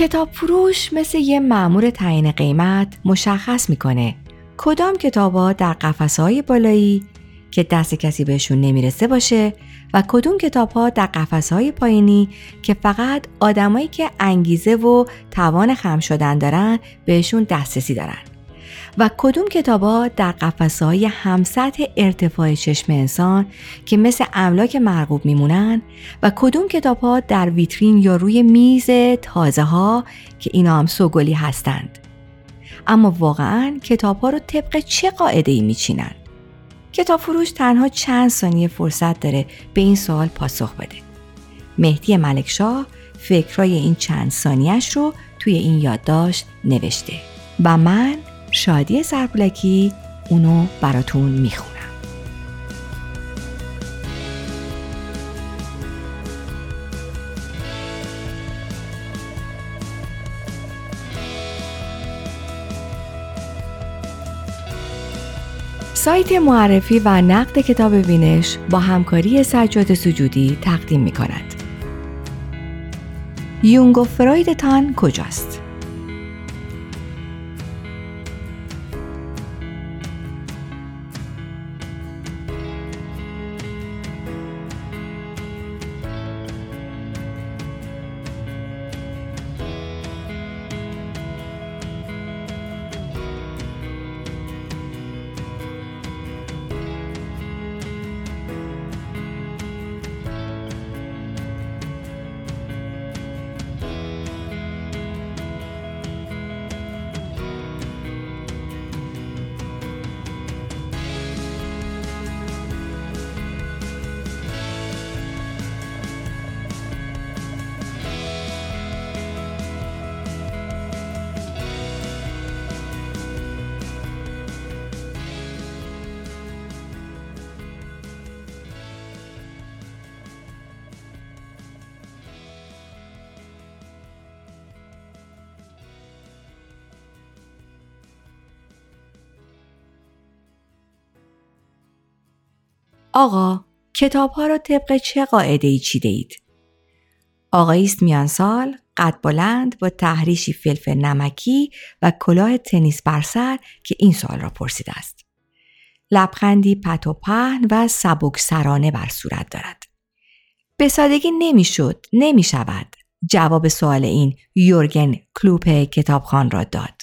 کتاب فروش مثل یه معمور تعیین قیمت مشخص می‌کنه. کدام کتابا در قفسه های بالایی که دست کسی بهشون نمی‌رسه باشه و کدوم کتاب ها در قفسه های پایینی که فقط آدمایی که انگیزه و توان خم شدن دارن بهشون دسترسی دارن. و کدوم کتابا در قفسه های همسطح ارتفاع چشم انسان که مثل املاک مرغوب میمونن و کدوم کتاب ها در ویترین یا روی میز تازه ها که اینا هم سوگلی هستند. اما واقعا کتاب ها رو طبق چه قاعده ای میچینن کتاب فروش تنها چند ثانیه فرصت داره به این سوال پاسخ بده. مهدی ملکشاه فکرای این چند ثانیهش رو توی این یادداشت نوشته. و من شادی سرپولکی اونو براتون می‌خونم سایت معرفی و نقد کتاب وینش با همکاری سجاد سجودی تقدیم می کند. یونگ و فرویدتان کجاست؟ آقا کتاب ها را طبق چه قاعده ای چیده اید؟ آقایی است میان سال قد بلند با تحریشی فلفل نمکی و کلاه تنیس بر سر که این سوال را پرسیده است. لبخندی پت و پهن و سبک سرانه بر صورت دارد. به سادگی نمی‌شد، نمی شود. جواب سوال این یورگن کلوپ کتابخان را داد.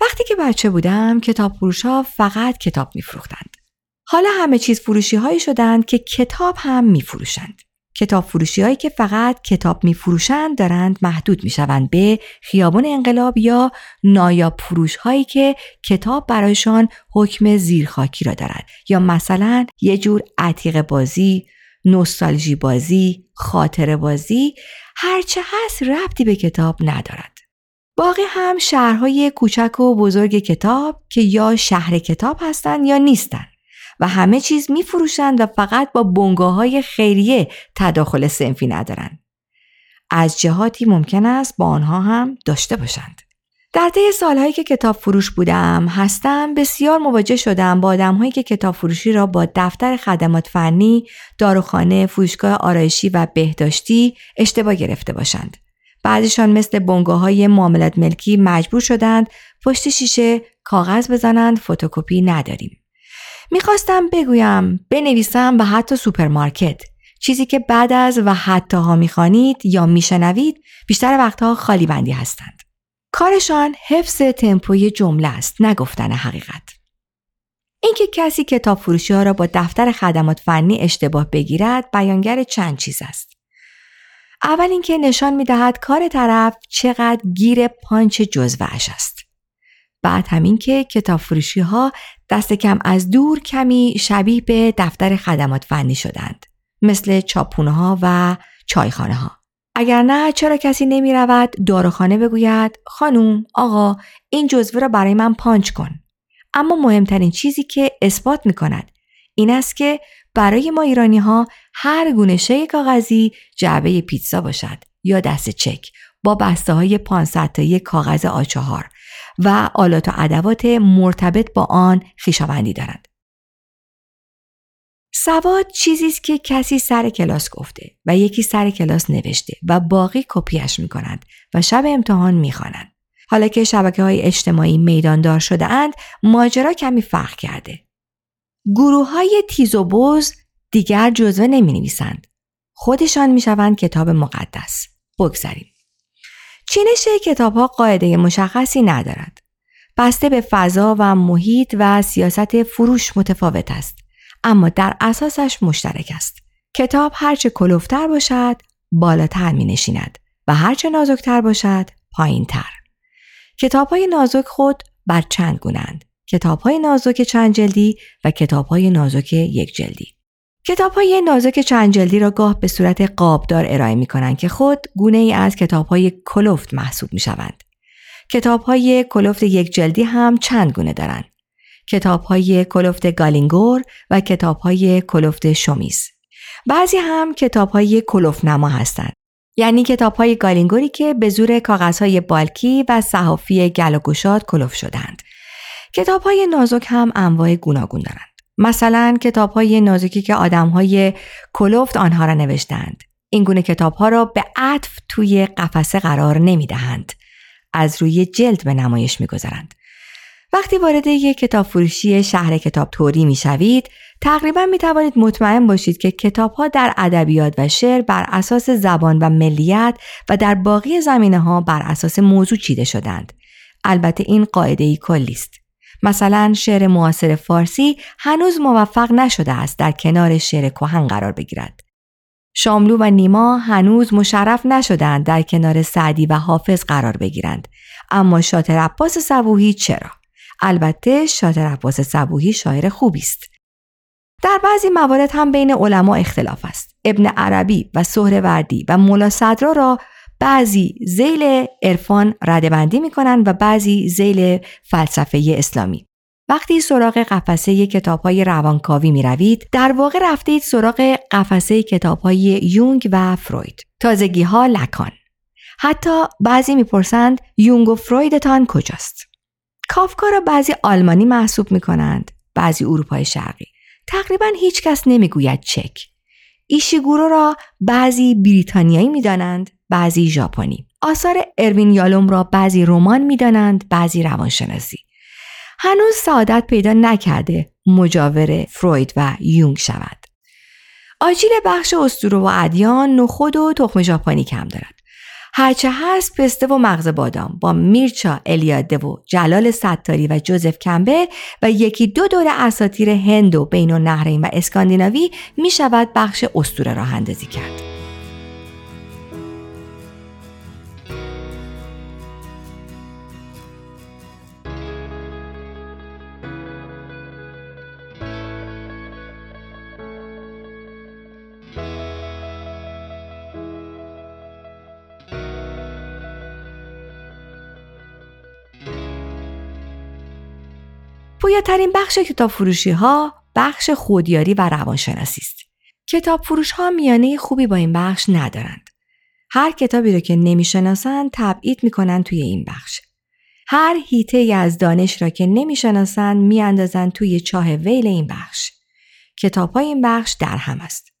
وقتی که بچه بودم کتاب فروش ها فقط کتاب میفروختند. حالا همه چیز فروشی هایی شدند که کتاب هم می فروشند. کتاب فروشی هایی که فقط کتاب می فروشند دارند محدود می شوند به خیابان انقلاب یا نایاب فروش هایی که کتاب برایشان حکم زیرخاکی را دارد یا مثلا یه جور عتیق بازی، نوستالژی بازی، خاطر بازی هرچه هست ربطی به کتاب ندارد. باقی هم شهرهای کوچک و بزرگ کتاب که یا شهر کتاب هستند یا نیستند. و همه چیز می فروشند و فقط با بنگاه خیریه تداخل سنفی ندارند. از جهاتی ممکن است با آنها هم داشته باشند. در طی سالهایی که کتاب فروش بودم هستم بسیار مواجه شدم با آدمهایی که کتاب فروشی را با دفتر خدمات فنی، داروخانه، فروشگاه آرایشی و بهداشتی اشتباه گرفته باشند. بعضیشان مثل بنگاه های معاملات ملکی مجبور شدند پشت شیشه کاغذ بزنند فتوکپی نداریم. می‌خواستم بگویم بنویسم و حتی سوپرمارکت چیزی که بعد از و حتی ها می‌خوانید یا میشنوید بیشتر وقتها خالی بندی هستند. کارشان حفظ تمپوی جمله است نگفتن حقیقت. اینکه کسی کتاب فروشی ها را با دفتر خدمات فنی اشتباه بگیرد بیانگر چند چیز است. اول اینکه نشان می‌دهد کار طرف چقدر گیر پانچ جزوهش است. بعد همین که کتاب فروشی ها دست کم از دور کمی شبیه به دفتر خدمات فنی شدند مثل چاپونه ها و چایخانه ها اگر نه چرا کسی نمی رود داروخانه بگوید خانوم آقا این جزوه را برای من پانچ کن. اما مهمترین چیزی که اثبات می کند این است که برای ما ایرانی ها هر گونه شی کاغذی جعبه پیتزا باشد یا دست چک با بسته های 500 تایی کاغذ آچهار و آلات و ادوات مرتبط با آن خویشاوندی دارند. سواد چیزی است که کسی سر کلاس گفته و یکی سر کلاس نوشته و باقی کپیش می‌کنند و شب امتحان می‌خوانند حالا که شبکه های اجتماعی میداندار شده اند ماجرا کمی فرق کرده گروه های تیز و بز دیگر جزوه نمی نویسند. خودشان می شوند کتاب مقدس. بگذاریم. چینش کتاب ها قاعده مشخصی ندارد. بسته به فضا و محیط و سیاست فروش متفاوت است. اما در اساسش مشترک است. کتاب هرچه کلوفتر باشد بالاتر می نشیند و هرچه نازکتر باشد پایین تر. کتاب های نازک خود بر چند گونند. کتاب های نازک چند جلدی و کتاب های نازک یک جلدی. کتاب های نازک چند جلدی را گاه به صورت قابدار ارائه می کنند که خود گونه ای از کتاب های کلوفت محسوب می شوند. کتاب های کلوفت یک جلدی هم چند گونه دارند. کتاب های کلوفت گالینگور و کتاب های کلوفت شومیز. بعضی هم کتاب های کلوف نما هستند. یعنی کتاب های گالینگوری که به زور کاغذهای بالکی و صحافی گل و شدند. کتاب های نازک هم انواع گوناگون دارند. مثلا کتاب های نازکی که آدم های کلوفت آنها را نوشتند. این گونه کتاب ها را به عطف توی قفسه قرار نمی دهند. از روی جلد به نمایش می گذارند. وقتی وارد یک کتاب فروشی شهر کتاب توری می شوید، تقریبا می توانید مطمئن باشید که کتاب ها در ادبیات و شعر بر اساس زبان و ملیت و در باقی زمینه ها بر اساس موضوع چیده شدند. البته این قاعده ای کلی است. مثلا شعر معاصر فارسی هنوز موفق نشده است در کنار شعر کهن قرار بگیرد. شاملو و نیما هنوز مشرف نشدند در کنار سعدی و حافظ قرار بگیرند. اما شاطر عباس صبوهی چرا؟ البته شاطر عباس صبوهی شاعر خوبی است. در بعضی موارد هم بین علما اختلاف است. ابن عربی و سهروردی و مولا صدرا را بعضی زیل عرفان ردبندی می کنند و بعضی زیل فلسفه اسلامی. وقتی سراغ قفسه کتاب های روانکاوی می روید، در واقع رفتید سراغ قفسه کتاب های یونگ و فروید. تازگی ها لکان. حتی بعضی می‌پرسند یونگ و فرویدتان کجاست؟ کافکا را بعضی آلمانی محسوب می کنند، بعضی اروپای شرقی. تقریبا هیچ کس نمی‌گوید چک. ایشیگورو را بعضی بریتانیایی می‌دانند بعضی ژاپنی. آثار اروین یالوم را بعضی رمان می‌دانند بعضی روانشناسی. هنوز سعادت پیدا نکرده مجاور فروید و یونگ شود. آجیل بخش اسطوره و ادیان نخود و تخم ژاپنی کم دارد. هرچه هست پسته و مغز بادام با میرچا الیاده و جلال ستاری و جوزف کمبل و یکی دو دور اساتیر هند و بین و و اسکاندیناوی می شود بخش اسطوره را اندازی کرد. پویاترین بخش کتاب فروشی ها بخش خودیاری و روانشناسی است. کتاب فروش ها میانه خوبی با این بخش ندارند. هر کتابی رو که نمی‌شناسند تبعید می‌کنند توی این بخش. هر هیته ای از دانش را که نمی‌شناسند میاندازند توی چاه ویل این بخش. کتاب های این بخش در هم است.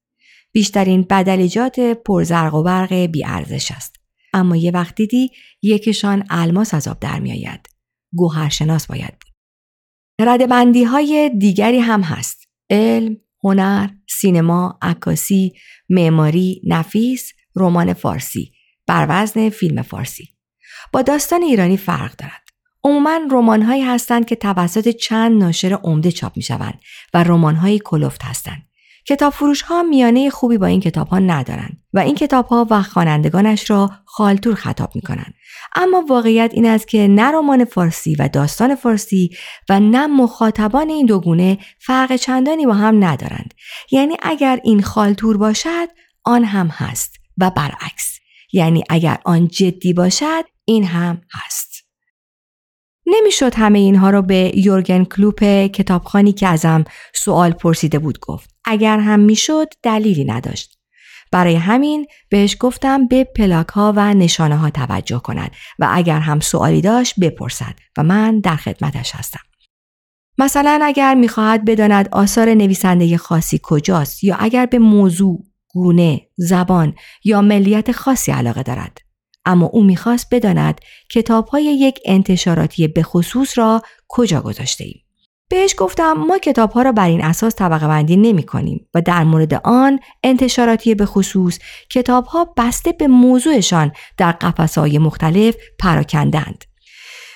بیشترین بدلیجات پرزرق و برق ارزش است. اما یه وقت دیدی یکیشان الماس از آب در میآید. گوهرشناس باید. ردبندی های دیگری هم هست. علم، هنر، سینما، عکاسی، معماری، نفیس، رمان فارسی، بر وزن فیلم فارسی. با داستان ایرانی فرق دارد. عموما رمان هایی هستند که توسط چند ناشر عمده چاپ می شوند و رمان های کلفت هستند. کتاب فروش ها میانه خوبی با این کتاب ها ندارند و این کتاب ها و خوانندگانش را خالتور خطاب می کنند. اما واقعیت این است که نه رمان فارسی و داستان فارسی و نه مخاطبان این دو گونه فرق چندانی با هم ندارند. یعنی اگر این خالتور باشد آن هم هست و برعکس. یعنی اگر آن جدی باشد این هم هست. نمی‌شد همه اینها رو به یورگن کلوپ کتابخانی که ازم سوال پرسیده بود گفت. اگر هم می‌شد دلیلی نداشت. برای همین بهش گفتم به پلاک ها و نشانه ها توجه کند و اگر هم سوالی داشت بپرسد و من در خدمتش هستم. مثلا اگر می‌خواهد بداند آثار نویسنده خاصی کجاست یا اگر به موضوع، گونه، زبان یا ملیت خاصی علاقه دارد. اما او می‌خواست بداند کتاب های یک انتشاراتی به خصوص را کجا گذاشته ایم. بهش گفتم ما کتاب ها را بر این اساس طبقه بندی نمی کنیم و در مورد آن انتشاراتی به خصوص کتاب ها بسته به موضوعشان در قفص های مختلف پراکندند.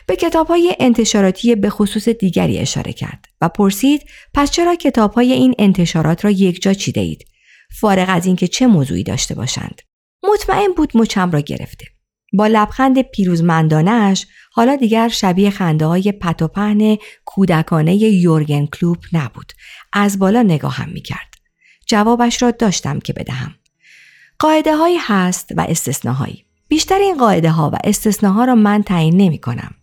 به کتاب های انتشاراتی به خصوص دیگری اشاره کرد و پرسید پس چرا کتاب های این انتشارات را یک جا چیده اید؟ فارغ از اینکه چه موضوعی داشته باشند. مطمئن بود مچم را گرفته. با لبخند پیروزمندانش حالا دیگر شبیه خنده های پت و پهن کودکانه یورگن کلوپ نبود. از بالا نگاهم می کرد. جوابش را داشتم که بدهم. قاعده هایی هست و استثناهایی. بیشتر این قاعده ها و استثناها را من تعیین نمی کنم.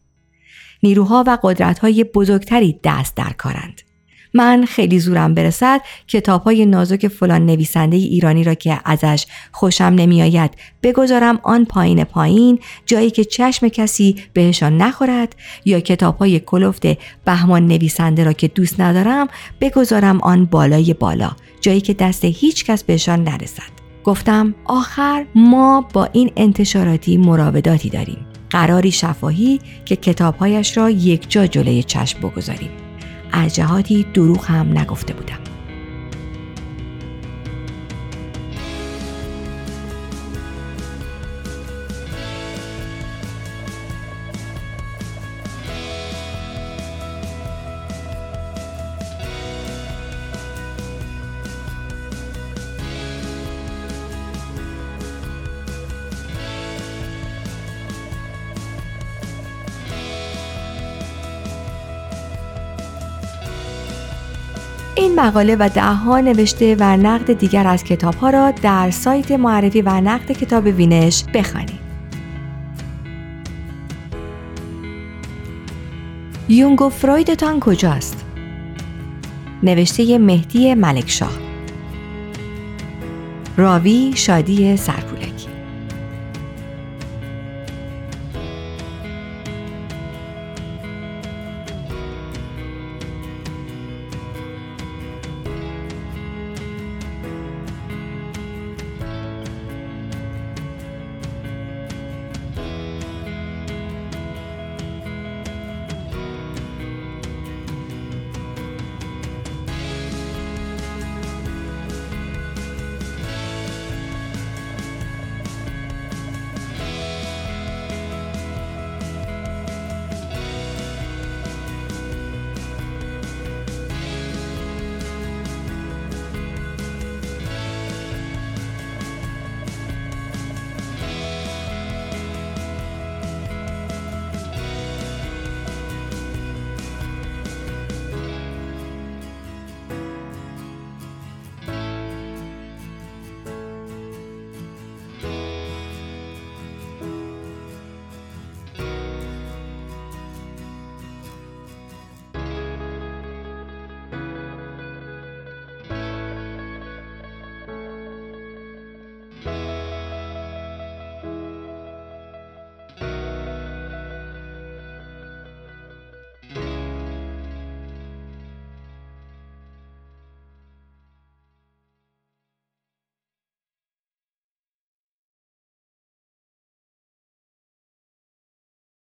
نیروها و قدرتهای بزرگتری دست در کارند. من خیلی زورم برسد کتاب های نازک فلان نویسنده ایرانی را که ازش خوشم نمیآید بگذارم آن پایین پایین جایی که چشم کسی بهشان نخورد یا کتاب های کلفت بهمان نویسنده را که دوست ندارم بگذارم آن بالای بالا جایی که دست هیچ کس بهشان نرسد. گفتم آخر ما با این انتشاراتی مراوداتی داریم. قراری شفاهی که کتابهایش را یک جا جلوی چشم بگذاریم. از جهاتی دروغ هم نگفته بودم. این مقاله و دهها نوشته و نقد دیگر از کتاب ها را در سایت معرفی و نقد کتاب وینش بخوانید. یونگ و فرویدتان کجاست؟ نوشته مهدی ملکشاه راوی شادی سرپوش